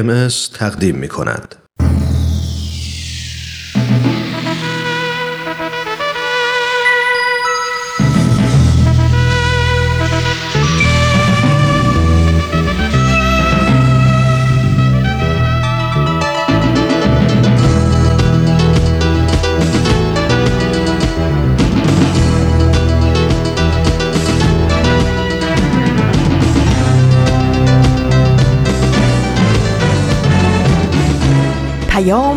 ام تقدیم می کند.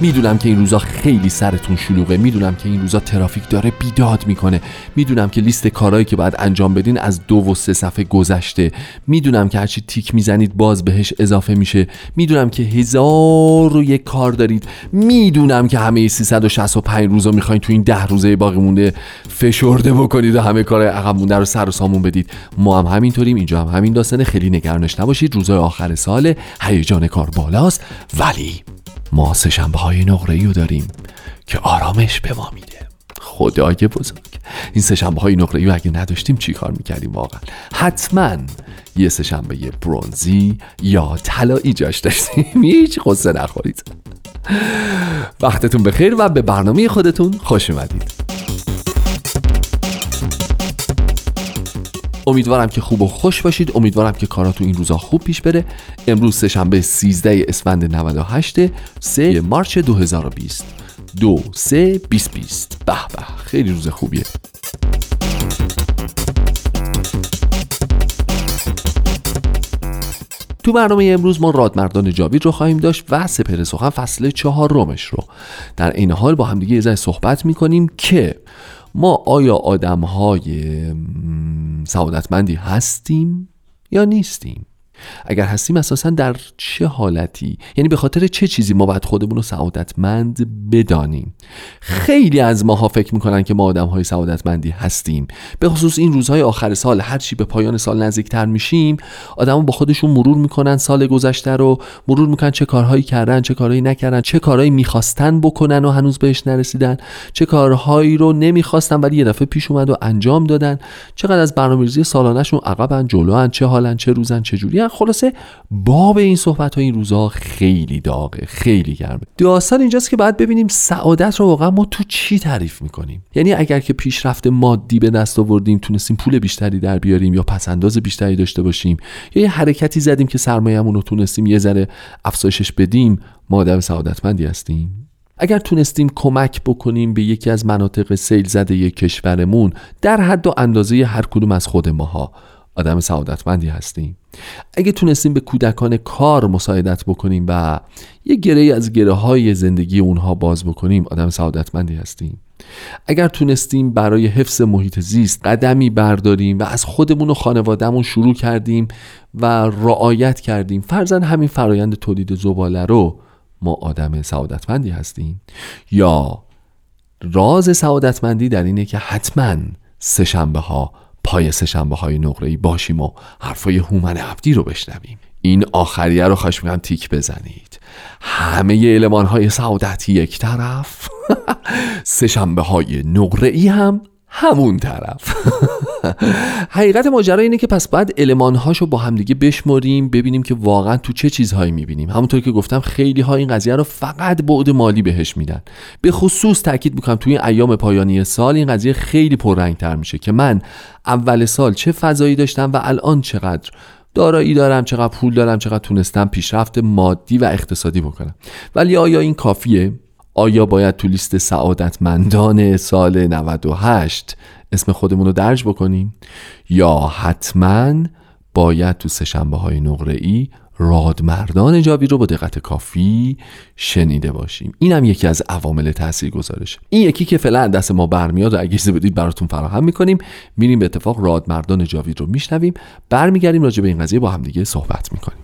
می‌دونم که این روزا خیلی سرتون شلوغه می‌دونم که این روزا ترافیک داره بیداد می‌کنه. می‌دونم که لیست کارهایی که باید انجام بدین از دو و سه صفحه گذشته. می‌دونم که هرچی تیک می‌زنید باز بهش اضافه میشه. می‌دونم که هزار و یک کار دارید. می‌دونم که همه 365 روزا می‌خواین تو این ده روزه باقی مونده فشرده بکنید و همه کار عقب مونده رو سر و سامون بدید. ما هم همینطوریم. اینجا هم همین داستان خیلی نگرانش نباشید. روزای آخر سال هیجان کار بالاست. ولی ما سهشنبه های نقره رو داریم که آرامش به ما میده. خدای بزرگ. این سهشنبه های نقره اگه نداشتیم چی کار می‌کردیم واقعا؟ حتما یه سهشنبه برونزی یا طلایی جاش داشتیم. هیچ قصه نخورید. وقتتون بخیر و به برنامه خودتون خوش اومدید. امیدوارم که خوب و خوش باشید. امیدوارم که کاراتون این روزا خوب پیش بره. امروز سهشنبه 13 اسفند 98 3 مارچ 2020 دو سه 2020 به به. خیلی روز خوبیه. تو برنامه امروز ما رادمردان جاوید رو خواهیم داشت و سپر سخن فصل چهار رومش رو. در این حال با همدیگه یه صحبت می‌کنیم که ما آیا آدم های سعادتمندی هستیم یا نیستیم؟ اگر هستیم اساسا در چه حالتی؟ یعنی به خاطر چه چیزی ما باید خودمون رو سعادتمند بدانیم؟ خیلی از ماها فکر می‌کنن که ما آدم های سعادتمندی هستیم. به خصوص این روزهای آخر سال هر چی به پایان سال نزدیکتر میشیم آدما با خودشون مرور می‌کنن سال گذشته رو مرور می‌کنن چه کارهایی کردن چه کارهایی نکردن چه کارهایی می‌خواستن بکنن و هنوز بهش نرسیدن چه کارهایی رو نمی‌خواستن ولی یه دفعه پیش اومد و انجام دادن. چقدر از برنامه‌ریزی سالانهشون عقبن جلوان چه حالن چه روزن چه جوری خلاصه باب این صحبت ها این روزها خیلی داغه خیلی گرمه. داستان اینجاست که باید ببینیم سعادت رو واقعا ما تو چی تعریف می‌کنیم. یعنی اگر که پیشرفت مادی به دست آوردیم تونستیم پول بیشتری در بیاریم یا پسنداز بیشتری داشته باشیم یا یه حرکتی زدیم که سرمایه‌مون رو تونستیم یه ذره افزایشش بدیم ما آدم سعادتمندی هستیم. اگر تونستیم کمک بکنیم به یکی از مناطق سیل زده کشورمون در حد و اندازه هر کدوم از خود ماها. آدم سعادتمندی هستیم. اگه تونستیم به کودکان کار مساعدت بکنیم و یه گره از گره های زندگی اونها باز بکنیم آدم سعادتمندی هستیم. اگر تونستیم برای حفظ محیط زیست قدمی برداریم و از خودمون و خانوادهمون شروع کردیم و رعایت کردیم فرزن همین فرایند تولید زباله رو ما آدم سعادتمندی هستیم. یا راز سعادتمندی در اینه که حتما سه ها پای سهشنبه های نقره باشیم و حرفای هومن عبدی رو بشنویم. این آخریه رو خواهش میگم تیک بزنید. همه علمان های سعادتی یک طرف سهشنبه های نقره ای هم همون طرف. حقیقت ماجرا اینه که پس بعد المانهاشو با همدیگه بشمریم ببینیم که واقعا تو چه چیزهایی می‌بینیم. همونطور که گفتم خیلی ها این قضیه رو فقط بعد مالی بهش میدن. به خصوص تاکید می‌کنم توی ایام پایانی سال این قضیه خیلی پررنگتر میشه که من اول سال چه فضایی داشتم و الان چقدر دارایی دارم چقدر پول دارم چقدر تونستم پیشرفت مادی و اقتصادی بکنم. ولی آیا این کافیه؟ آیا باید تو لیست سعادتمندان سال 98 اسم خودمون رو درج بکنیم. یا حتما باید تو سهشنبه های نقره ای رادمردان جاوی رو با دقت کافی شنیده باشیم. اینم یکی از عوامل تاثیر گذارش این یکی که فعلا دست ما برمیاد و اگه بدید براتون فراهم می‌کنیم. میریم به اتفاق رادمردان جاوید رو میشنویم. برمیگردیم راجع به این قضیه با همدیگه صحبت می‌کنیم.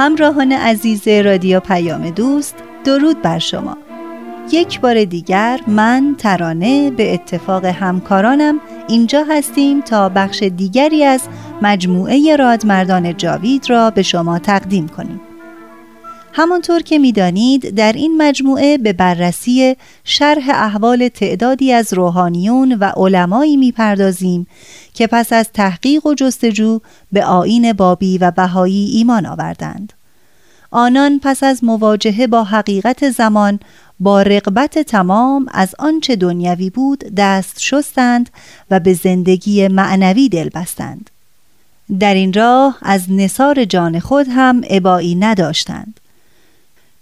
همراهان عزیز رادیو پیام دوست درود بر شما. یک بار دیگر من ترانه به اتفاق همکارانم اینجا هستیم تا بخش دیگری از مجموعه رادمردان جاوید را به شما تقدیم کنیم. همانطور که می‌دانید در این مجموعه به بررسی شرح احوال تعدادی از روحانیون و علمایی می‌پردازیم که پس از تحقیق و جستجو به آین بابی و بهایی ایمان آوردند. آنان پس از مواجهه با حقیقت زمان با رقبت تمام از آنچه دنیوی بود دست شستند و به زندگی معنوی دل بستند. در این راه از نصار جان خود هم عبایی نداشتند.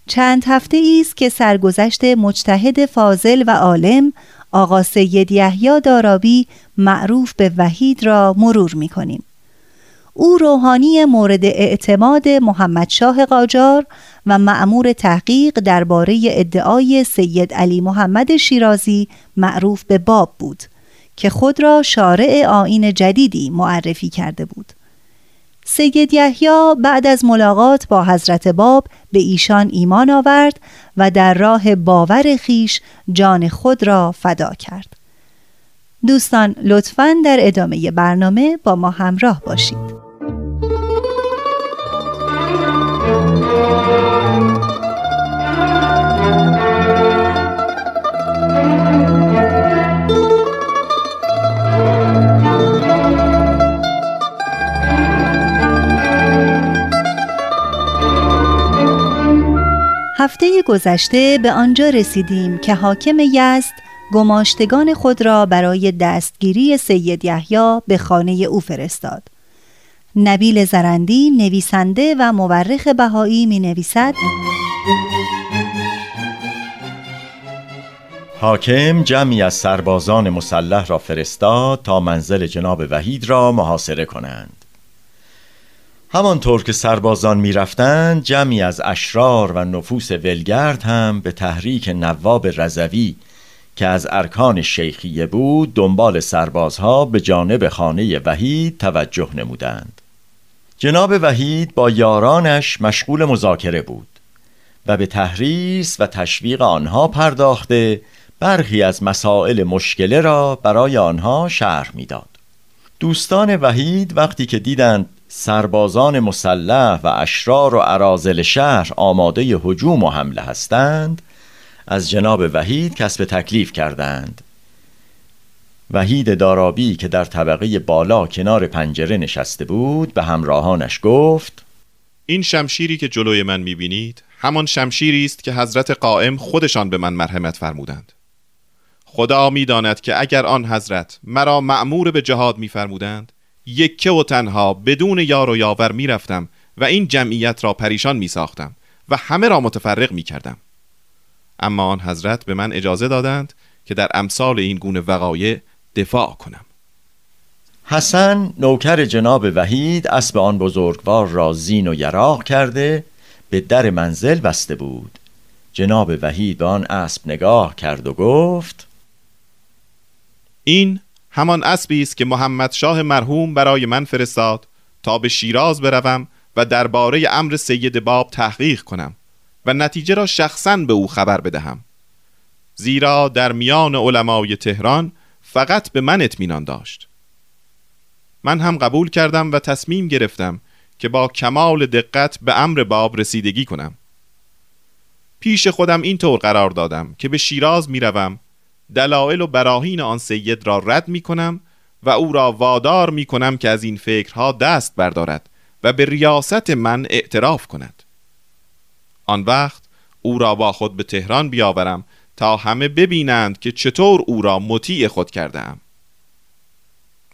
چند هفته است که سرگذشت مجتهد فاضل و عالم آقا سید یحیی دارابی معروف به وحید را مرور می کنیم. او روحانی مورد اعتماد محمد شاه قاجار و معمور تحقیق درباره ادعای سید علی محمد شیرازی معروف به باب بود که خود را شارع آین جدیدی معرفی کرده بود. سید یحیی بعد از ملاقات با حضرت باب به ایشان ایمان آورد و در راه باور خیش جان خود را فدا کرد. دوستان لطفاً در ادامه برنامه با ما همراه باشید. هفته گذشته به آنجا رسیدیم که حاکم یزد گماشتگان خود را برای دستگیری سید یحیی به خانه او فرستاد. نبیل زرندی نویسنده و مورخ بهایی می نویسد حاکم جمعی از سربازان مسلح را فرستاد تا منزل جناب وحید را محاصره کنند همانطور که سربازان می‌رفتند جمعی از اشرار و نفوس ولگرد هم به تحریک نواب رزوی که از ارکان شیخیه بود دنبال سربازها به جانب خانه وحید توجه نمودند جناب وحید با یارانش مشغول مذاکره بود و به تحریس و تشویق آنها پرداخته برخی از مسائل مشکله را برای آنها شرح می‌داد. دوستان وحید وقتی که دیدند سربازان مسلح و اشرار و عرازل شهر آماده هجوم و حمله هستند. از جناب وحید کسب تکلیف کردند. وحید دارابی که در طبقه بالا کنار پنجره نشسته بود به همراهانش گفت این شمشیری که جلوی من می‌بینید همان شمشیری است که حضرت قائم خودشان به من مرحمت فرمودند. خدا می‌داند که اگر آن حضرت مرا معمور به جهاد میفرمودند یکه و تنها بدون یار و یاور می‌رفتم و این جمعیت را پریشان می ساختم و همه را متفرق می کردم. اما آن حضرت به من اجازه دادند که در امثال این گونه وقایع دفاع کنم حسن نوکر جناب وحید اسب آن بزرگوار را زین و یراق کرده به در منزل بسته بود جناب وحید به آن اسب نگاه کرد و گفت این همان اسبی است که محمد شاه مرحوم برای من فرستاد تا به شیراز بروم و درباره امر سید باب تحقیق کنم و نتیجه را شخصا به او خبر بدهم. زیرا در میان علمای تهران فقط به من اطمینان داشت. من هم قبول کردم و تصمیم گرفتم که با کمال دقت به امر باب رسیدگی کنم. پیش خودم این طور قرار دادم که به شیراز می‌روم دلایل و براهین آن سید را رد می کنم و او را وادار می کنم که از این فکرها دست بردارد و به ریاست من اعتراف کند. آن وقت او را با خود به تهران بیاورم تا همه ببینند که چطور او را مطیع خود کردم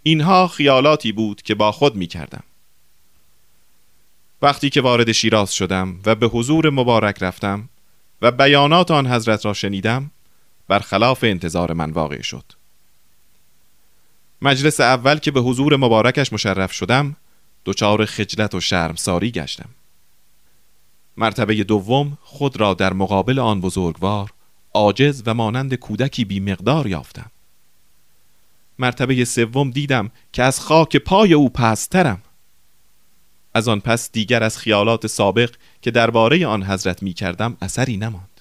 اینها خیالاتی بود که با خود می کردم وقتی که وارد شیراز شدم و به حضور مبارک رفتم و بیانات آن حضرت را شنیدم برخلاف انتظار من واقع شد. مجلس اول که به حضور مبارکش مشرف شدم دچار خجلت و شرمساری گشتم. مرتبه دوم خود را در مقابل آن بزرگوار عاجز و مانند کودکی بی مقدار یافتم. مرتبه سوم دیدم که از خاک پای او پسترم. از آن پس دیگر از خیالات سابق که درباره آن حضرت می کردم اثری نماند.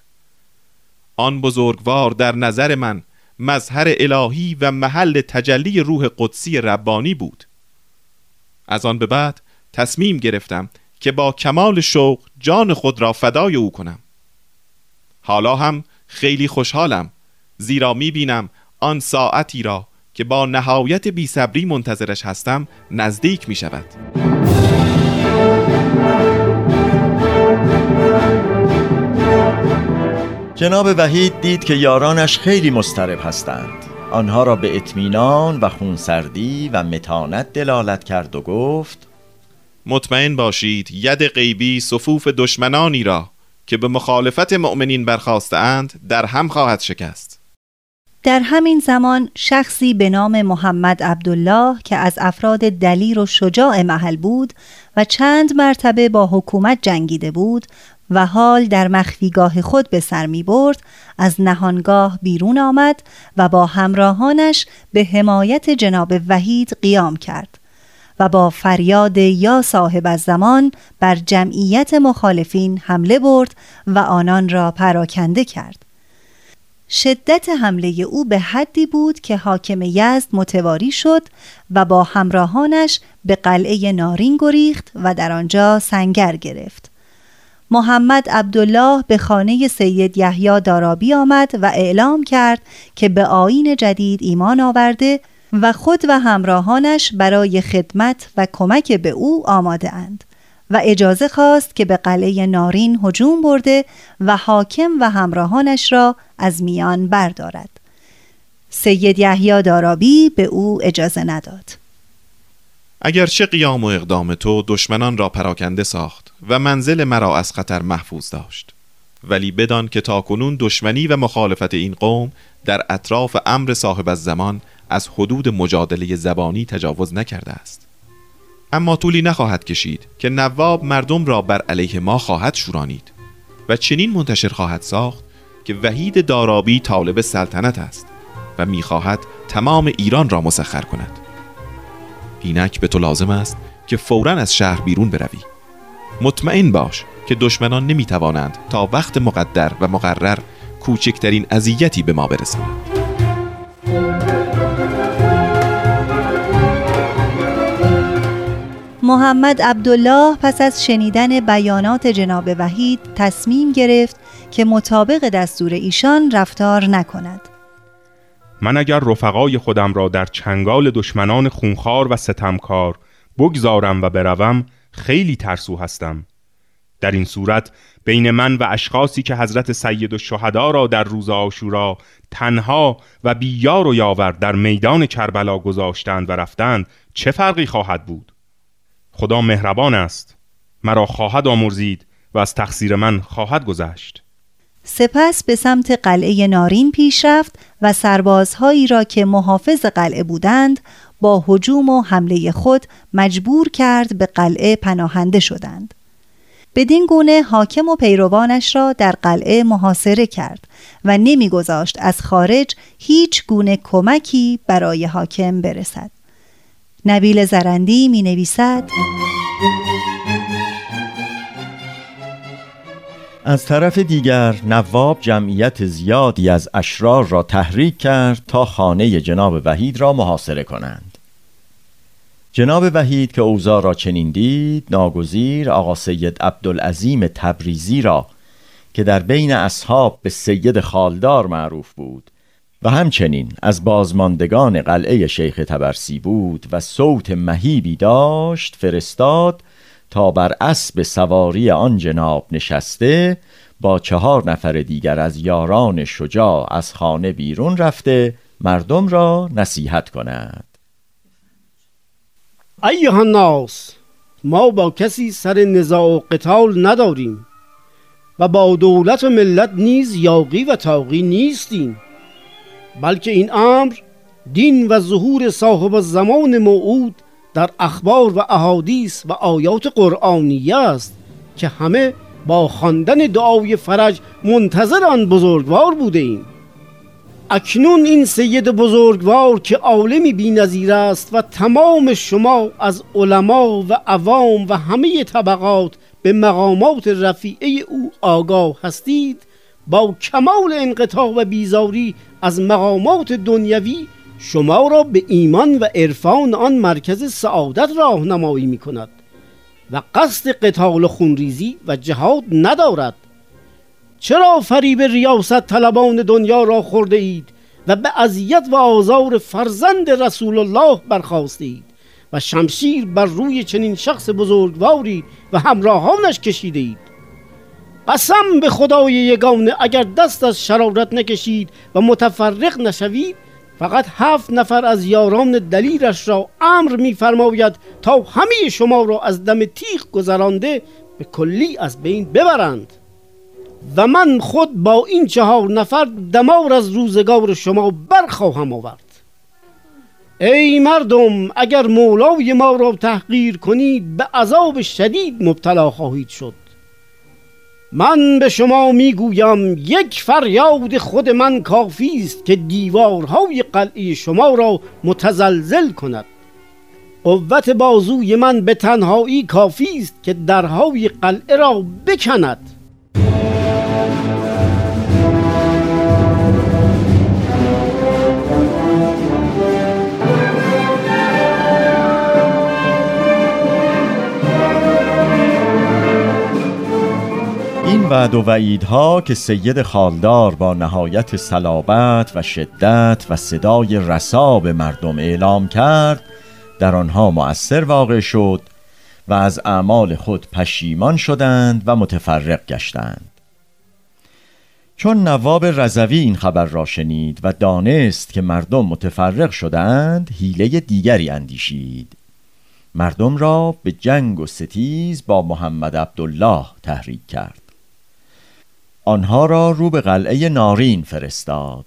آن بزرگوار در نظر من مظهر الهی و محل تجلی روح قدسی ربانی بود. از آن به بعد تصمیم گرفتم که با کمال شوق جان خود را فدای او کنم. حالا هم خیلی خوشحالم زیرا می بینم آن ساعتی را که با نهایت بی صبری منتظرش هستم نزدیک می شود جناب وحید دید که یارانش خیلی مسترب هستند. آنها را به اطمینان و خونسردی و متانت دلالت کرد و گفت مطمئن باشید ید غیبی صفوف دشمنانی را که به مخالفت مؤمنین برخواستند در هم خواهد شکست. در همین زمان شخصی به نام محمد عبدالله که از افراد دلیر و شجاع محل بود و چند مرتبه با حکومت جنگیده بود و حال در مخفیگاه خود به سر می برد از نهانگاه بیرون آمد و با همراهانش به حمایت جناب وحید قیام کرد و با فریاد یا صاحب از زمان بر جمعیت مخالفین حمله برد و آنان را پراکنده کرد. شدت حمله او به حدی بود که حاکم یزد متواری شد و با همراهانش به قلعه نارین گریخت و در آنجا سنگر گرفت. محمد عبدالله به خانه سید یحیی دارابی آمد و اعلام کرد که به آین جدید ایمان آورده و خود و همراهانش برای خدمت و کمک به او آماده اند و اجازه خواست که به قلعه نارین هجوم برده و حاکم و همراهانش را از میان بردارد. سید یحیی دارابی به او اجازه نداد. اگرچه قیام و اقدام تو دشمنان را پراکنده ساخت و منزل مرا از خطر محفوظ داشت. ولی بدان که تاکنون دشمنی و مخالفت این قوم در اطراف امر صاحب از زمان از حدود مجادله زبانی تجاوز نکرده است. اما طولی نخواهد کشید که نواب مردم را بر علیه ما خواهد شورانید و چنین منتشر خواهد ساخت که وحید دارابی طالب سلطنت است و می‌خواهد تمام ایران را مسخر کند. اینک به تو لازم است که فورا از شهر بیرون بروی. مطمئن باش که دشمنان نمی‌توانند تا وقت مقدر و مقرر کوچکترین اذیتی به ما برسانند محمد عبدالله پس از شنیدن بیانات جناب وحید تصمیم گرفت که مطابق دستور ایشان رفتار نکند. من اگر رفقای خودم را در چنگال دشمنان خونخوار و ستمکار بگذارم و بروم خیلی ترسو هستم. در این صورت بین من و اشخاصی که حضرت سید و شهدا را در روز آشورا تنها و بیار و یاور در میدان کربلا گذاشتند و رفتند چه فرقی خواهد بود؟ خدا مهربان است. مرا خواهد آمرزید و از تقصیر من خواهد گذشت. سپس به سمت قلعه نارین پیش رفت و سربازهایی را که محافظ قلعه بودند با هجوم و حمله خود مجبور کرد به قلعه پناهنده شدند. بدین گونه حاکم و پیروانش را در قلعه محاصره کرد و نمیگذاشت از خارج هیچ گونه کمکی برای حاکم برسد. نبیل زرندی می نویسد از طرف دیگر نواب جمعیت زیادی از اشرار را تحریک کرد تا خانه جناب وحید را محاصره کنند. جناب وحید که اوضاع را چنین دید ناگزیر آقا سید عبدالعظیم تبریزی را که در بین اصحاب به سید خالدار معروف بود و همچنین از بازماندگان قلعه شیخ تبرسی بود و صوت مهیبی داشت فرستاد تا بر اسب سواری آن جناب نشسته با چهار نفر دیگر از یاران شجاع از خانه بیرون رفته مردم را نصیحت کند. ایها الناس ما با کسی سر نزاع و قتال نداریم و با دولت و ملت نیز یاقی و تاقی نیستیم بلکه این امر دین و ظهور صاحب زمان موعود در اخبار و احادیث و آیات قرآنیه است که همه با خواندن دعای فرج منتظر آن بزرگوار بوده ایم اکنون این سید بزرگوار که عالمی بی نظیر است و تمام شما از علما و عوام و همه طبقات به مقامات رفیعه او آگاه هستید با کمال انقطاع و بیزاری از مقامات دنیوی شما را به ایمان و عرفان آن مرکز سعادت راهنمایی می کند و قصد قتال خونریزی و جهاد ندارد. چرا فریب ریاست طلبان دنیا را خورده اید و به اذیت و آزار فرزند رسول الله برخواسته اید و شمشیر بر روی چنین شخص بزرگواری و همراهانش کشیده اید؟ قسم به خدای یگانه اگر دست از شرارت نکشید و متفرق نشوید فقط هفت نفر از یاران دلیرش را امر میفرماید تا همه شما را از دم تیغ گذرانده به کلی از بین ببرند. و من خود با این چهار نفر دمار از روزگار شما برخواهم آورد. ای مردم اگر مولای ما را تحقیر کنید به عذاب شدید مبتلا خواهید شد. من به شما می‌گویم یک فریاد خود من کافی است که دیوارهای قلعه شما را متزلزل کند. قوت بازوی من به تنهایی کافی است که درهای قلعه را بکند. وعد و وعیدها که سید خالدار با نهایت صلابت و شدت و صدای رسا به مردم اعلام کرد در آنها مؤثر واقع شد و از اعمال خود پشیمان شدند و متفرق گشتند. چون نواب رضوی این خبر را شنید و دانست که مردم متفرق شدند حیله دیگری اندیشید. مردم را به جنگ و ستیز با محمد عبدالله تحریک کرد. آنها را رو به قلعه نارین فرستاد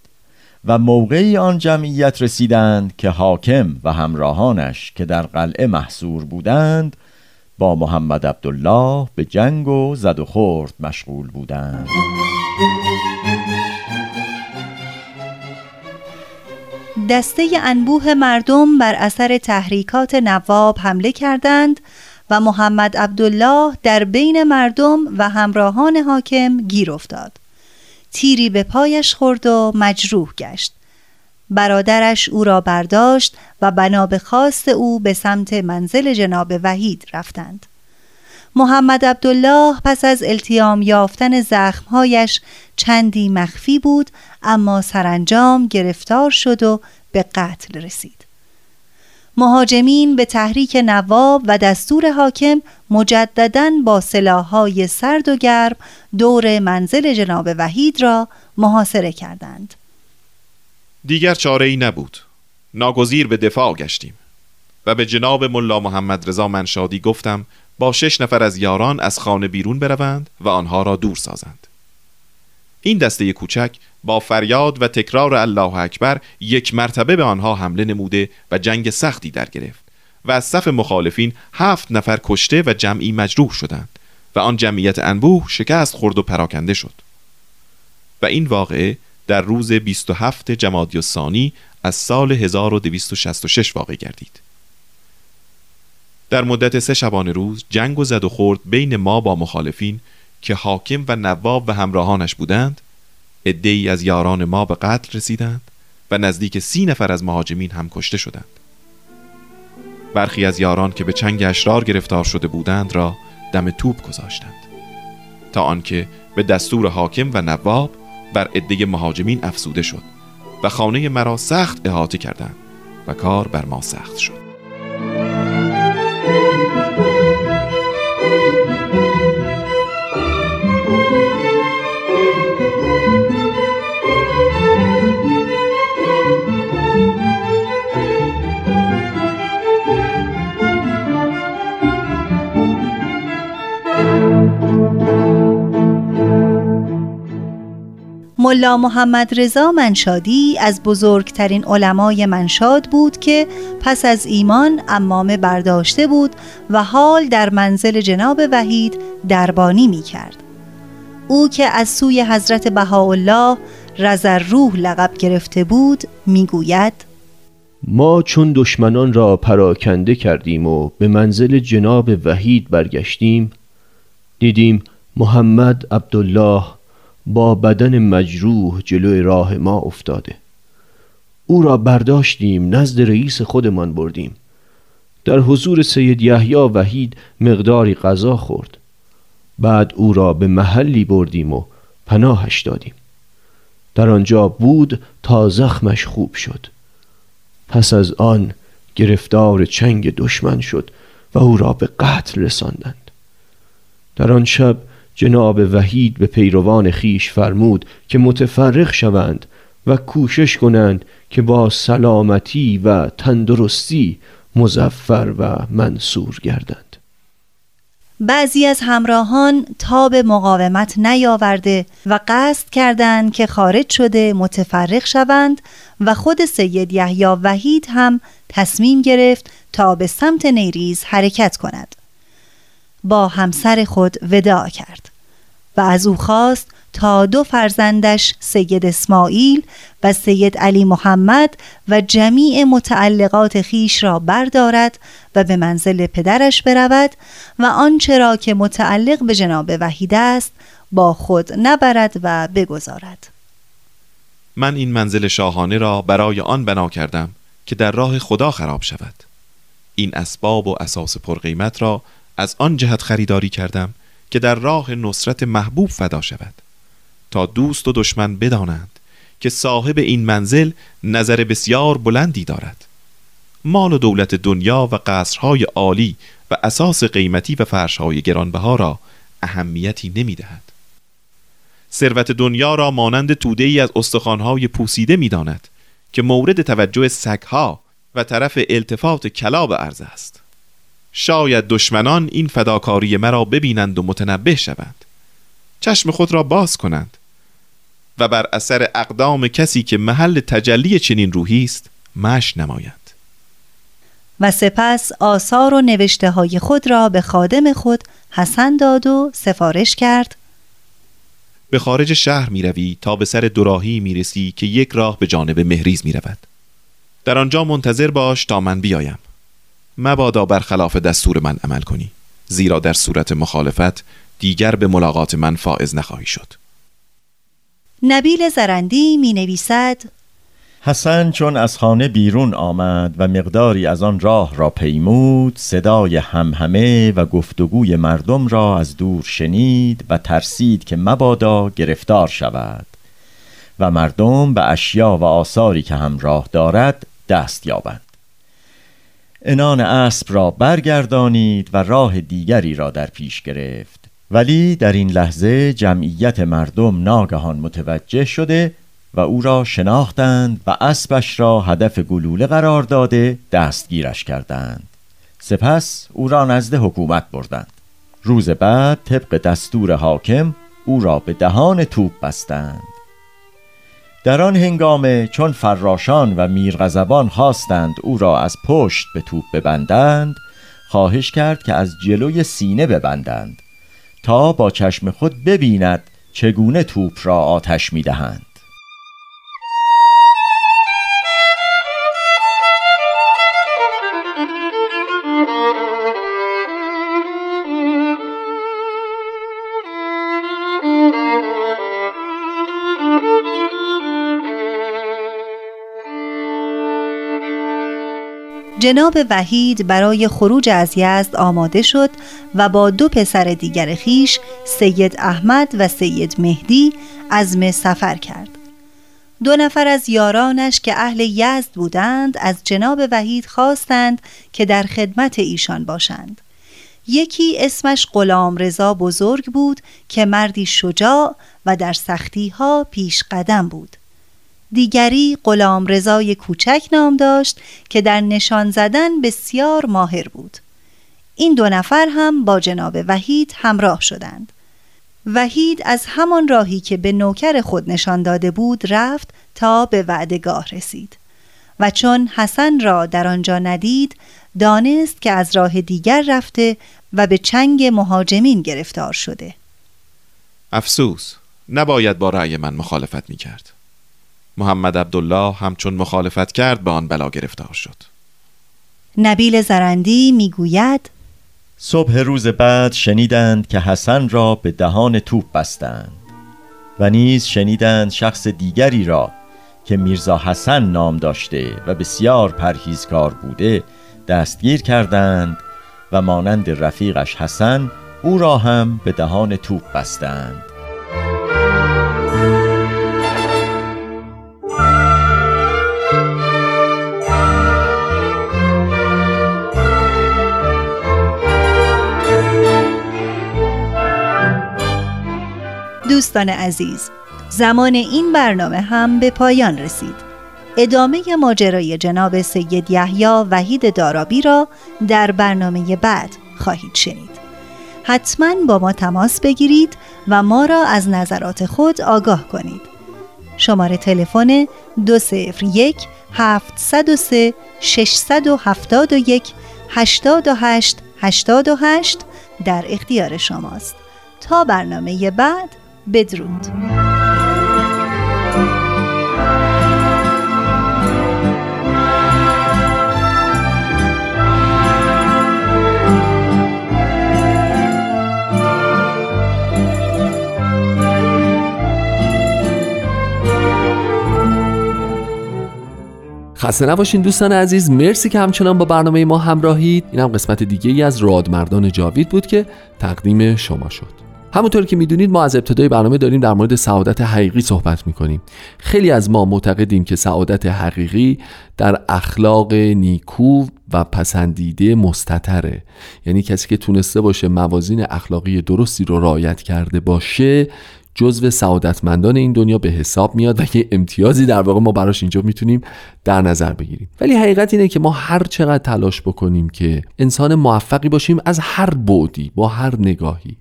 و موقعی آن جمعیت رسیدند که حاکم و همراهانش که در قلعه محصور بودند با محمد عبدالله به جنگ و زد و خورد مشغول بودند. دسته انبوه مردم بر اثر تحریکات نواب حمله کردند و محمد عبدالله در بین مردم و همراهان حاکم گیر افتاد. تیری به پایش خورد و مجروح گشت. برادرش او را برداشت و بنا به خواست او به سمت منزل جناب وحید رفتند. محمد عبدالله پس از التیام یافتن زخمهایش چندی مخفی بود اما سرانجام گرفتار شد و به قتل رسید. مهاجمین به تحریک نواب و دستور حاکم مجددا با سلاحهای سرد و گرم دور منزل جناب وحید را محاصره کردند. دیگر چاره ای نبود. ناگزیر به دفاع گشتیم و به جناب ملا محمد رضا منشادی گفتم با شش نفر از یاران از خانه بیرون بروند و آنها را دور سازند. این دسته کوچک با فریاد و تکرار الله اکبر یک مرتبه به آنها حمله نموده و جنگ سختی در گرفت و از صف مخالفین هفت نفر کشته و جمعی مجروح شدند و آن جمعیت انبوه شکست خورد و پراکنده شد. و این واقعه در روز 27 جمادی الثانی از سال 1266 واقع گردید. در مدت سه شبانه روز جنگ و زد و خورد بین ما با مخالفین که حاکم و نواب و همراهانش بودند ای از یاران ما به قتل رسیدند و نزدیک سی نفر از مهاجمین هم کشته شدند. برخی از یاران که به چنگ اشرار گرفتار شده بودند را دم توپ گذاشتند تا آنکه به دستور حاکم و نواب بر عده مهاجمین افسوده شد و خانه مرا سخت احاطه کردند و کار بر ما سخت شد. ملا محمد رضا منشادی از بزرگترین علمای منشاد بود که پس از ایمان امامه برداشته بود و حال در منزل جناب وحید دربانی می کرد. او که از سوی حضرت بهاءالله رزر روح لقب گرفته بود می‌گوید ما چون دشمنان را پراکنده کردیم و به منزل جناب وحید برگشتیم دیدیم محمد عبدالله با بدن مجروح جلوی راه ما افتاده. او را برداشتیم نزد رئیس خودمان بردیم. در حضور سید یحیی وحید مقداری غذا خورد. بعد او را به محلی بردیم و پناهش دادیم. در آنجا بود تا زخمش خوب شد. پس از آن گرفتار چنگ دشمن شد و او را به قتل رساندند. در آن شب جناب وحید به پیروان خیش فرمود که متفرق شوند و کوشش کنند که با سلامتی و تندرستی مزفر و منصور گردند. بعضی از همراهان تاب مقاومت نیاورده و قصد کردند که خارج شده متفرق شوند و خود سید یحیی وحید هم تصمیم گرفت تا به سمت نیریز حرکت کند. با همسر خود وداع کرد و از او خواست تا دو فرزندش سید اسماعیل و سید علی محمد و جمیع متعلقات خیش را بردارد و به منزل پدرش برود و آنچه را که متعلق به جناب وحید است با خود نبرد و بگذارد. من این منزل شاهانه را برای آن بنا کردم که در راه خدا خراب شود. این اسباب و اساس پرقیمت را از آن جهت خریداری کردم که در راه نصرت محبوب فدا شود. تا دوست و دشمن بدانند که صاحب این منزل نظر بسیار بلندی دارد. مال و دولت دنیا و قصرهای عالی و اساس قیمتی و فرشهای گرانبها را اهمیتی نمی دهد. ثروت دنیا را مانند توده ای از استخوانهای پوسیده می داند که مورد توجه سگها و طرف التفات کلاب ارز است. شاید دشمنان این فداکاری مرا ببینند و متنبه شوند. چشم خود را باز کنند. و بر اثر اقدام کسی که محل تجلی چنین روحی است مش نمایند و سپس آثار و نوشته های خود را به خادم خود حسن داد و سفارش کرد. به خارج شهر می روی تا به سر دوراهی می رسی که یک راه به جانب مهریز می رود. در آنجا منتظر باش تا من بیایم. مبادا برخلاف دستور من عمل کنی زیرا در صورت مخالفت دیگر به ملاقات من فائز نخواهی شد. نبیل زرندی می نویسد حسن چون از خانه بیرون آمد و مقداری از آن راه را پیمود صدای همهمه و گفتگوی مردم را از دور شنید و ترسید که مبادا گرفتار شود و مردم به اشیا و آثاری که همراه دارد دست یابند. انان اسب را برگردانید و راه دیگری را در پیش گرفت. ولی در این لحظه جمعیت مردم ناگهان متوجه شده و او را شناختند و اسبش را هدف گلوله قرار داده دستگیرش کردند. سپس او را نزد حکومت بردند. روز بعد طبق دستور حاکم او را به دهان توپ بستند. در آن هنگامه چون فراشان و میرغزبان خواستند او را از پشت به توپ ببندند خواهش کرد که از جلوی سینه ببندند تا با چشم خود ببیند چگونه توپ را آتش می‌دهند. جناب وحید برای خروج از یزد آماده شد و با دو پسر دیگر خیش سید احمد و سید مهدی عزم سفر کرد. دو نفر از یارانش که اهل یزد بودند از جناب وحید خواستند که در خدمت ایشان باشند. یکی اسمش غلام رضا بزرگ بود که مردی شجاع و در سختی ها پیش قدم بود. دیگری غلام رضای کوچک نام داشت که در نشان زدن بسیار ماهر بود. این دو نفر هم با جناب وحید همراه شدند. وحید از همان راهی که به نوکر خود نشان داده بود رفت تا به وعدگاه رسید و چون حسن را در آنجا ندید دانست که از راه دیگر رفته و به چنگ مهاجمین گرفتار شده. افسوس نباید با رأی من مخالفت می کرد محمد عبدالله همچون مخالفت کرد به آن بلا گرفتار شد. نبیل زرندی می‌گوید صبح روز بعد شنیدند که حسن را به دهان توپ بستند و نیز شنیدند شخص دیگری را که میرزا حسن نام داشته و بسیار پرهیزکار بوده دستگیر کردند و مانند رفیقش حسن او را هم به دهان توپ بستند. دوستان عزیز زمان این برنامه هم به پایان رسید. ادامه ماجرای جناب سید یحیی وحید دارابی را در برنامه بعد خواهید شنید. حتما با ما تماس بگیرید و ما را از نظرات خود آگاه کنید. شماره تلفن 201 703 671 828 828 در اختیار شماست. تا برنامه بعد بدرود. خسته نباشین دوستان عزیز. مرسی که همچنان با برنامه ما همراهید. اینم قسمت دیگه ای از رادمردان جاوید بود که تقدیم شما شد. همونطور که می‌دونید ما از ابتدای برنامه داریم در مورد سعادت حقیقی صحبت می‌کنیم. خیلی از ما معتقدیم که سعادت حقیقی در اخلاق نیکو و پسندیده مستطره. یعنی کسی که تونسته باشه موازین اخلاقی درستی رو رعایت کرده باشه جزو سعادتمندان این دنیا به حساب میاد و یه امتیازی در واقع ما براش اینجا می‌تونیم در نظر بگیریم. ولی حقیقت اینه که ما هر چقدر تلاش بکنیم که انسان موفقی باشیم از هر بعدی با هر نگاهی.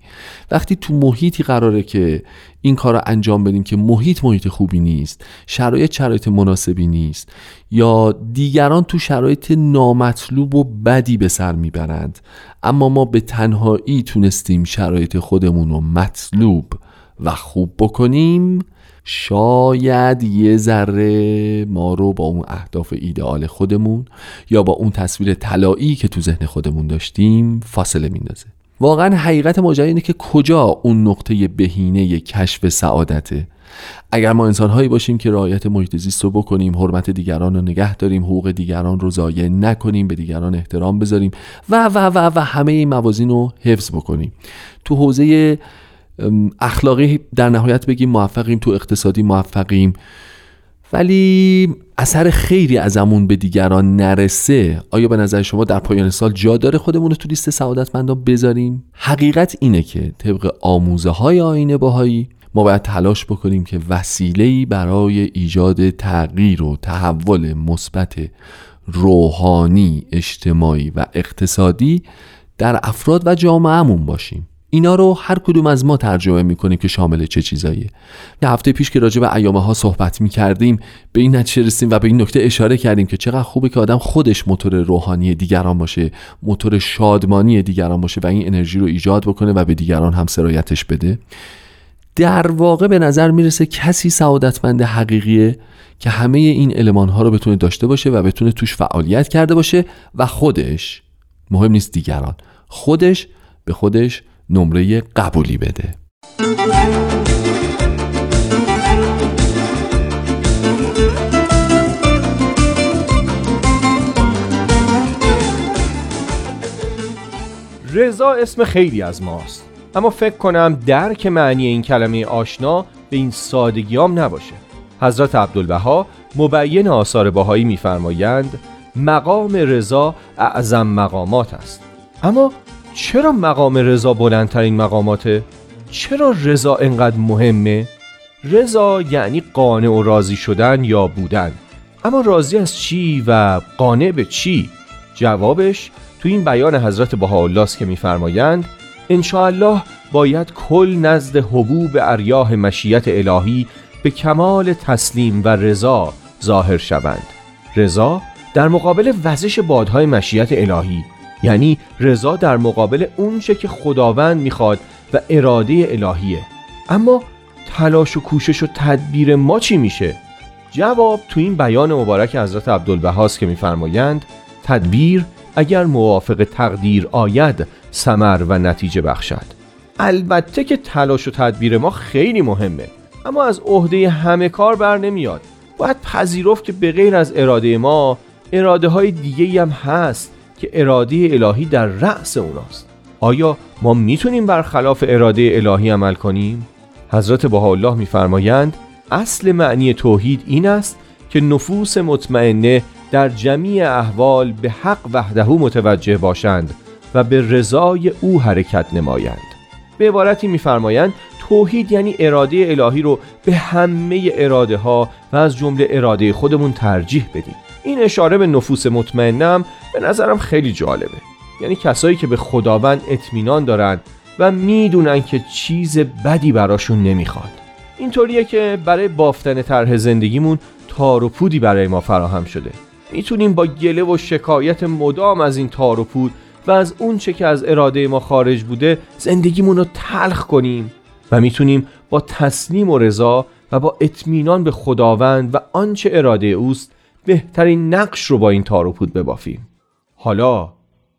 وقتی تو محیطی قراره که این کار رو انجام بدیم که محیط محیط خوبی نیست شرایط شرایط مناسبی نیست یا دیگران تو شرایط نامطلوب و بدی به سر می‌برند اما ما به تنهایی تونستیم شرایط خودمون رو مطلوب و خوب بکنیم. شاید یه ذره ما رو با اون اهداف ایدئال خودمون یا با اون تصویر طلایی که تو ذهن خودمون داشتیم فاصله میندازه. واقعا حقیقت ماجرا اینه که کجا اون نقطه بهینه کشف سعادته. اگر ما انسانهایی باشیم که رعایت محیط زیست رو بکنیم حرمت دیگران رو نگه داریم حقوق دیگران رو ضایع نکنیم به دیگران احترام بذاریم و و و و همه این موازین رو حفظ بکنیم. تو حوزه اخلاقی در نهایت بگیم موفقیم تو اقتصادی موفقیم. ولی اثر خیری ازمون به دیگران نرسه. آیا به نظر شما در پایان سال جا داره خودمون رو تو لیست سعادتمندان بذاریم؟ حقیقت اینه که طبق آموزه های آینه باهایی ما باید تلاش بکنیم که وسیله‌ای برای ایجاد تغییر و تحول مثبت روحانی اجتماعی و اقتصادی در افراد و جامعهمون باشیم. اینا رو هر کدوم از ما ترجمه می‌کنیم که شامل چه چیزاییه. یه هفته پیش که راجع به ایامه ها صحبت می‌کردیم به این نتیجه رسیدیم و به این نکته اشاره کردیم که چقدر خوبه که آدم خودش موتور روحانی دیگران باشه موتور شادمانی دیگران باشه و این انرژی رو ایجاد بکنه و به دیگران هم سرایتش بده. در واقع به نظر می‌رسه کسی سعادتمند حقیقیه که همه این علمان ها رو بتونه داشته باشه و بتونه توش فعالیت کرده باشه و خودش مهم نیست دیگران خودش به خودش نمره قبولی بده. رضا اسم خیلی از ماست. اما فکر کنم درک معنی این کلمه آشنا به این سادگیام نباشه. حضرت عبدالبها مبین آثار باهایی میفرمایند مقام رضا اعظم مقامات است. اما چرا مقام رضا بلندترین مقاماته؟ چرا رضا انقدر مهمه؟ رضا یعنی قانع و راضی شدن یا بودن اما راضی از چی و قانع به چی؟ جوابش تو این بیان حضرت بهاءالله است که میفرمایند الله باید کل نزد حبوب اریاه مشیت الهی به کمال تسلیم و رضا ظاهر شوند رضا در مقابل وزش بادهای مشیت الهی یعنی رضا در مقابل اونچه که خداوند می‌خواد و اراده الهیه. اما تلاش و کوشش و تدبیر ما چی میشه؟ جواب تو این بیان مبارک حضرت عبدالبهاست که میفرمایند تدبیر اگر موافق تقدیر آید سمر و نتیجه بخشد. البته که تلاش و تدبیر ما خیلی مهمه اما از عهده همه کار بر نمیاد. باید پذیرفت که به غیر از اراده ما اراده های دیگه هم هست. که اراده الهی در رأس اوناست آیا ما می‌تونیم برخلاف اراده الهی عمل کنیم؟ حضرت الله میفرمایند اصل معنی توحید این است که نفوس مطمئنه در جمیع احوال به حق وحده متوجه باشند و به رضای او حرکت نمایند. به عبارتی میفرمایند توحید یعنی اراده الهی رو به همه اراده ها و از جمله اراده خودمون ترجیح بدیم. این اشاره به نفوس مطمئنم به نظرم خیلی جالبه. یعنی کسایی که به خداوند اطمینان دارند و می‌دونن که چیز بدی براشون نمی‌خواد. اینطوریه که برای بافتن طرح زندگیمون تار و پودی برای ما فراهم شده. می‌تونیم با گله و شکایت مدام از این تار و پود و از اون چه که از اراده ما خارج بوده زندگیمون رو تلخ کنیم و می‌تونیم با تسلیم و رضا و با اطمینان به خداوند و آنچه اراده اوست بهترین نقش رو با این تار و پود ببافیم. حالا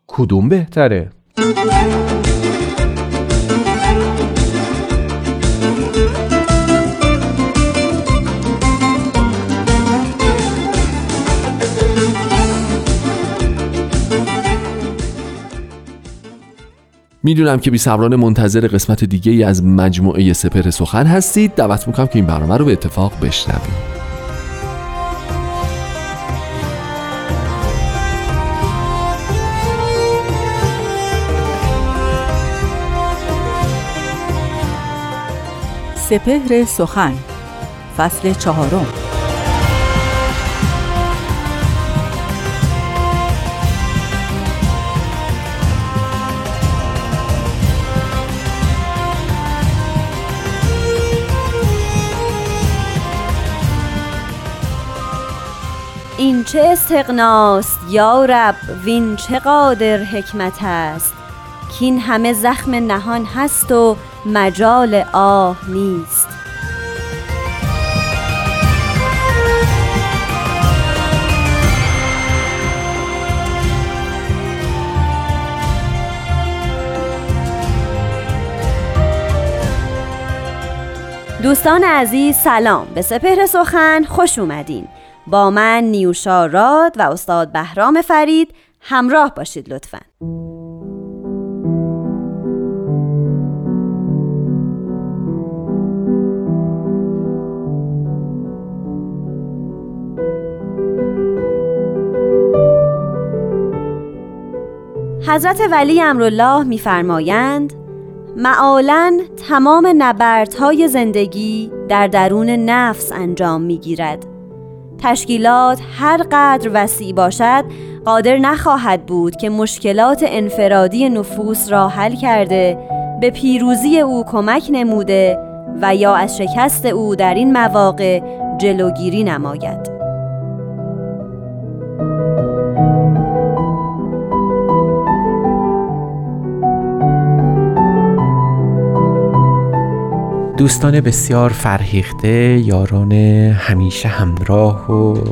کدوم بهتره؟ می‌دونم که بی منتظر قسمت دیگه ای از مجموعه سپر سخن هستید دعوت می‌کنم که این برنامه رو به اتفاق بشنویم سپهر سخن فصل چهارم. این چه استقناست یا رب وین چه قادر حکمت است؟ کین همه زخم نهان هست و مجال آه نیست. دوستان عزیز سلام. به سپهر سخن خوش اومدین. با من نیوشا راد و استاد بهرام فرید همراه باشید لطفاً. حضرت ولی امرالله میفرمایند معالا تمام نبردهای زندگی در درون نفس انجام می‌گیرد. تشکیلات هر قدر وسیع باشد قادر نخواهد بود که مشکلات انفرادی نفوس را حل کرده به پیروزی او کمک نموده و یا از شکست او در این مواقع جلوگیری نماید. دوستان بسیار فرهیخته یاران همیشه همراه و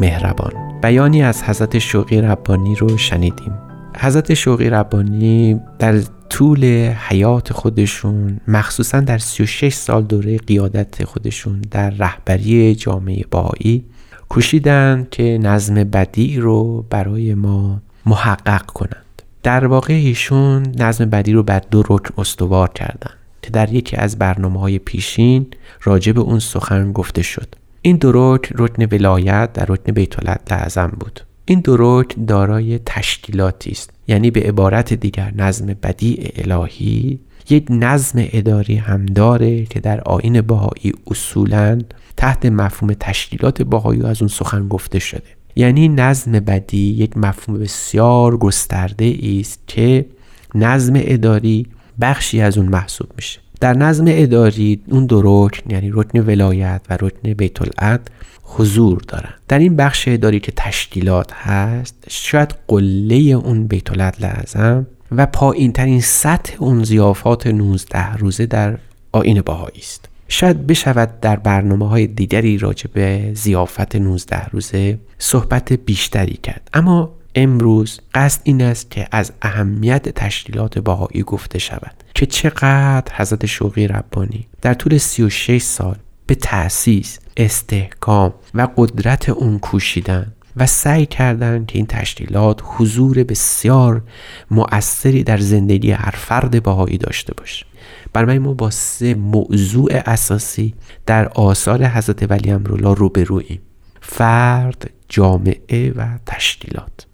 مهربان. بیانی از حضرت شوقی ربانی رو شنیدیم. حضرت شوقی ربانی در طول حیات خودشون مخصوصا در 36 سال دوره قیادت خودشون در رهبری جامعه بایی کوشیدن که نظم بدی رو برای ما محقق کنند. در واقع ایشون نظم بدی رو بر دو رکن استوار کردن که در یکی از برنامه های پیشین راجع به اون سخن گفته شد. این دو رکن رکن ولایت در رکن بیت لعظم بود. این دو دارای تشکیلاتی است یعنی به عبارت دیگر نظم بدیع الهی یک نظم اداری هم داره که در آین بهایی اصولا تحت مفهوم تشکیلات بهایی از اون سخن گفته شده. یعنی نظم بدی یک مفهوم بسیار گسترده است که نظم اداری بخشی از اون محسوب میشه. در نظم اداری اون دو رکن یعنی رکن ولایت و رکن بیت العد حضور دارن. در این بخش اداری که تشکیلات هست شاید قله اون بیت العد لازم و پایین ترین سطح اون زیافات 19 روزه در آین باهایی است. شاید بشود در برنامه های دیگری راجع به زیافت 19 روزه صحبت بیشتری کرد. اما امروز قصد این است که از اهمیت تشکیلات باهایی گفته شود که چقدر حضرت شوقی ربانی در طول 36 سال به تأسیس استحکام و قدرت اون کوشیدن و سعی کردند که این تشکیلات حضور بسیار مؤثری در زندگی هر فرد باهایی داشته باشه. برای ما با سه موضوع اساسی در آثار حضرت ولی امرالله روبرویم فرد جامعه و تشکیلات.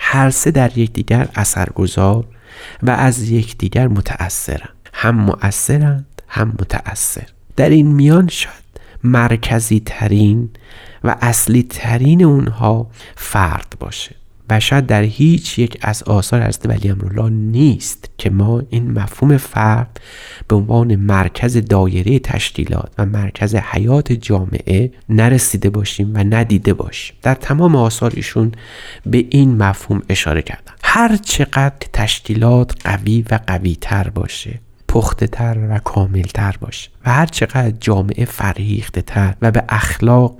هر سه در یکدیگر اثرگذار و از یکدیگر متأثرند. هم مؤثرند هم متأثر. در این میان شاید مرکزی ترین و اصلی ترین اونها فرد باشه. شاید در هیچ یک از آثار حضرت ولی امرالله نیست که ما این مفهوم فرد به عنوان مرکز دایره تشکیلات و مرکز حیات جامعه نرسیده باشیم و ندیده باشیم. در تمام آثار ایشون به این مفهوم اشاره کردن. هر چقدر تشکیلات قوی و قوی تر باشه پخته تر و کامل تر باشه و هر چقدر جامعه فرهیخته تر و به اخلاق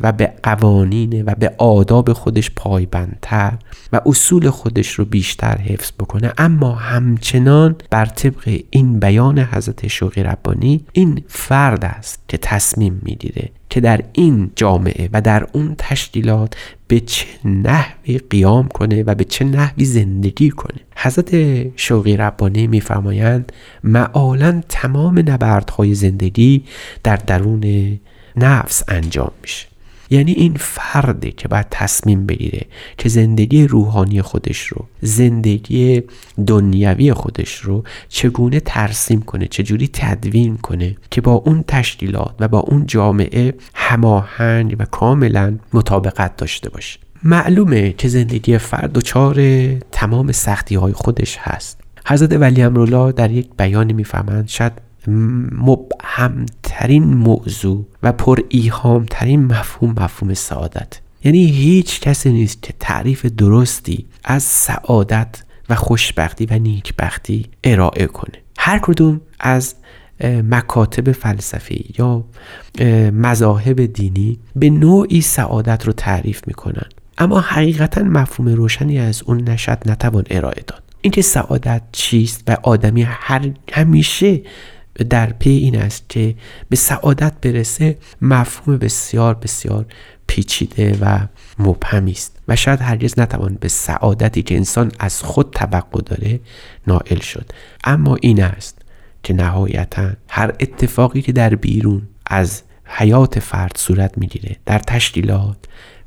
و به قوانین و به آداب خودش پایبندتر و اصول خودش رو بیشتر حفظ بکنه. اما همچنان بر طبق این بیان حضرت شوقی ربانی این فرد است که تصمیم می‌گیره که در این جامعه و در اون تشکیلات به چه نحوی قیام کنه و به چه نحوی زندگی کنه. حضرت شوقی ربانی میفرمایند معالا تمام نبردهای زندگی در درون نفس انجام میشه. یعنی این فرده که باید تصمیم بگیره که زندگی روحانی خودش رو زندگی دنیوی خودش رو چگونه ترسیم کنه چجوری تدوین کنه که با اون تشکیلات و با اون جامعه هماهنگ و کاملا مطابقت داشته باشه. معلومه که زندگی فرد دچار تمام سختی های خودش هست. حضرت ولی امرالله در یک بیانی می‌فهمند شاید مبهمترین موضوع و پر ایهام ترین مفهوم مفهوم سعادت. یعنی هیچ کسی نیست که تعریف درستی از سعادت و خوشبختی و نیکبختی ارائه کنه. هر کدوم از مکاتب فلسفی یا مذاهب دینی به نوعی سعادت رو تعریف می‌کنن. اما حقیقتا مفهوم روشنی از اون نشد نتوان ارائه داد. اینکه سعادت چیست و آدمی هر همیشه در پی این است که به سعادت برسه مفهوم بسیار بسیار پیچیده و مبهمی است. و شاید هرگز نتوان به سعادتی که انسان از خود توقع داره نائل شد. اما این است که نهایتا هر اتفاقی که در بیرون از حیات فرد صورت می‌گیره در تشکیلات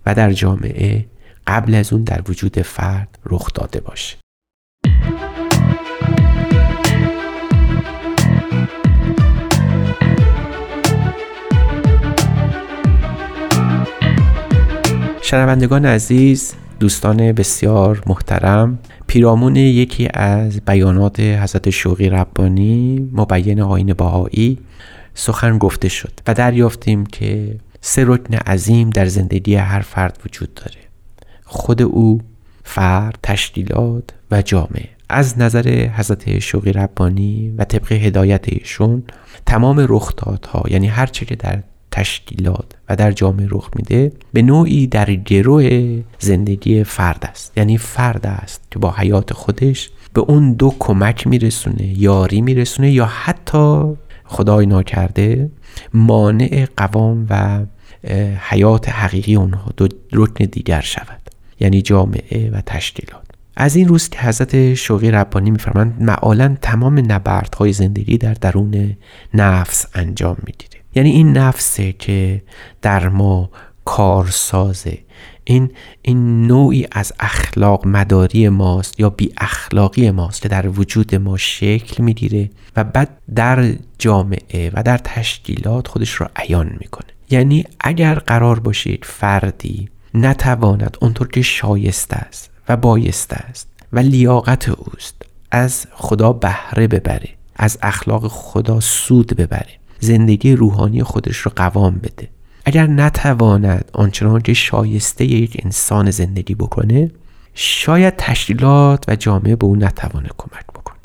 و در جامعه قبل از اون در وجود فرد رخ داده باشه. شنوندگان عزیز دوستان بسیار محترم پیرامون یکی از بیانات حضرت شوقی ربانی مبین آین باهایی سخن گفته شد و دریافتیم که سه رکن عظیم در زندگی هر فرد وجود داره. خود او فرد تشکیلات و جامعه از نظر حضرت شوقی ربانی و طبق هدایت ایشون تمام رخدادها یعنی هر چه که در تشکیلات و در جامعه رخ میده به نوعی در گروه زندگی فرد است. یعنی فرد است که با حیات خودش به اون دو کمک میرسونه یاری میرسونه یا حتی خدای ناکرده مانع قوام و حیات حقیقی اونها دو رکن دیگر شود. یعنی جامعه و تشکیلات. از این روز که حضرت شوقی ربانی میفرمند معالا تمام نبردهای زندگی در درون نفس انجام می‌گیره یعنی این نفسه که در ما کارسازه. این این نوعی از اخلاق مداری ماست یا بی اخلاقی ماست که در وجود ما شکل می‌گیره و بعد در جامعه و در تشکیلات خودش رو عیان می‌کنه. یعنی اگر قرار باشید فردی نتواند اونطور که شایسته است و بایسته است و لیاقت اوست از خدا بهره ببره از اخلاق خدا سود ببره. زندگی روحانی خودش رو قوام بده. اگر نتواند آنچنان که شایسته یک انسان زندگی بکنه شاید تشکیلات و جامعه به او نتوانه کمک بکنه.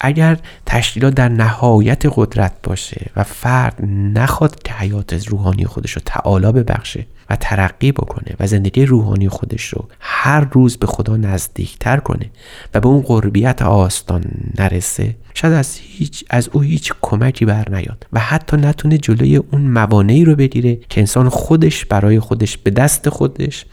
اگر تشکیلات در نهایت قدرت باشه و فرد نخواد که حیات روحانی خودش رو تعالی ببخشه و ترقی بکنه و زندگی روحانی خودش رو هر روز به خدا نزدیکتر کنه و به اون قربیت آستان نرسه شاید از هیچ از او هیچ کمکی بر نیاد و حتی نتونه جلوی اون موانعی رو بگیره که انسان خودش برای خودش به دست خودش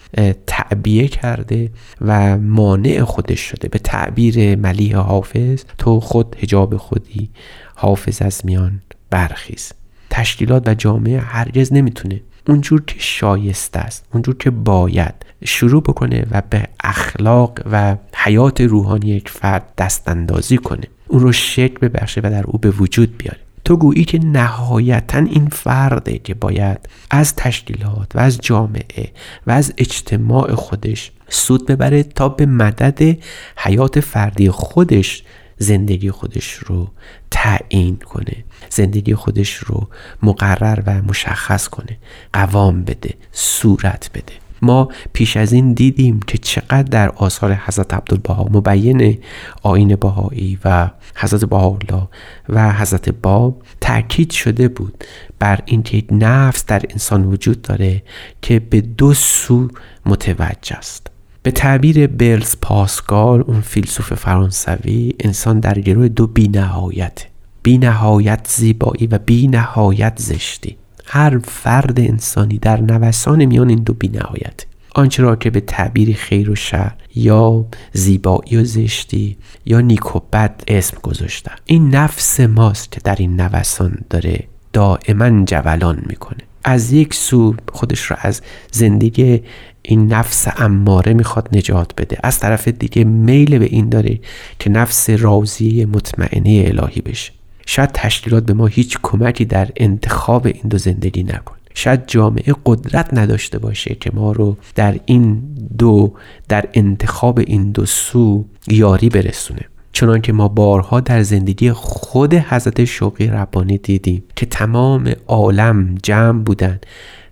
تعبیه کرده و مانع خودش شده. به تعبیر ملیح حافظ تو خود هجاب خودی حافظ از میان برخیز. تشکیلات و جامعه هرگز نمی‌تونه اونجور که شایسته است اونجور که باید شروع بکنه و به اخلاق و حیات روحانی یک فرد دست اندازی کنه. اون رو شکل ببخشه و در او به وجود بیاره. تو گویی که نهایتا این فرده که باید از تشکیلات و از جامعه و از اجتماع خودش سود ببره تا به مدد حیات فردی خودش زندگی خودش رو تعیین کنه زندگی خودش رو مقرر و مشخص کنه قوام بده صورت بده. ما پیش از این دیدیم که چقدر در آثار حضرت عبدالبها مبین آین بهایی و حضرت بهاءالله و حضرت باب تاکید شده بود بر اینکه نفس در انسان وجود داره که به دو سو متوجه است. به تعبیر برلز پاسکال اون فیلسوف فرانسوی انسان در گروه دو بینهایت بینهایت زیبایی و بینهایت زشتی. هر فرد انسانی در نوسان میان این دو بینهایت آنچه را که به تعبیر خیر و شر یا زیبایی و زشتی یا نیک و بد اسم گذاشته. این نفس ماست که در این نوسان داره دائما جولان می‌کنه. از یک سو خودش را از زندگی این نفس اماره می‌خواد نجات بده. از طرف دیگه میل به این داره که نفس راضیه مطمئنه الهی بشه. شاید تشکیلات به ما هیچ کمکی در انتخاب این دو زندگی نکن. شاید جامعه قدرت نداشته باشه که ما رو در این دو در انتخاب این دو سو یاری برسونه. چنان که ما بارها در زندگی خود حضرت شوقی ربانی دیدیم که تمام عالم جمع بودن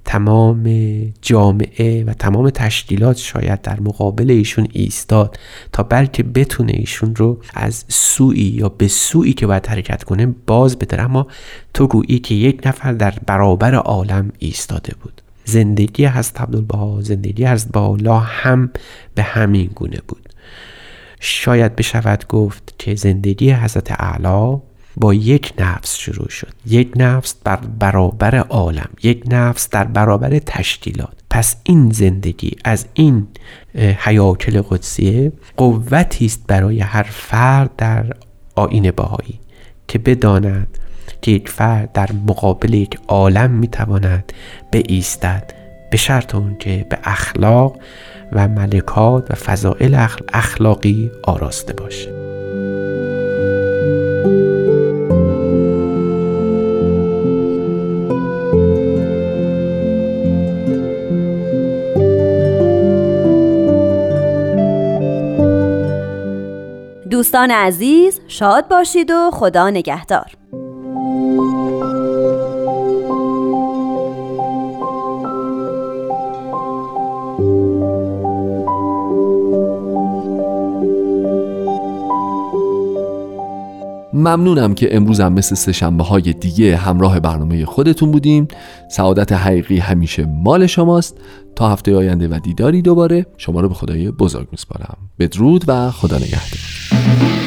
تمام جامعه و تمام تشکیلات شاید در مقابل ایشون ایستاد تا بلکه بتونه ایشون رو از سوی یا به سوی که باید حرکت کنه باز بداره اما تو گویی که یک نفر در برابر عالم ایستاده بود. زندگی حضرت عبدالبها زندگی حضرت الله هم به همین گونه بود. شاید بشود گفت که زندگی حضرت اعلی با یک نفس شروع شد. یک نفس بر برابر عالم یک نفس در برابر تشکیلات. پس این زندگی از این حیاکل قدسیه قوتی است برای هر فرد در آین باهایی که بداند که یک فرد در مقابل یک عالم می‌تواند به ایستد به شرط اون که به اخلاق و ملکات و فضائل اخلاقی آراسته باشه. دوستان عزیز شاد باشید و خدا نگهدار. ممنونم که امروز هم مثل سه شنبه های دیگه همراه برنامه خودتون بودیم سعادت حقیقی همیشه مال شماست. تا هفته آینده و دیداری دوباره شما رو به خدای بزرگ میسپارم. بدرود و خدا نگهدار. Thank you.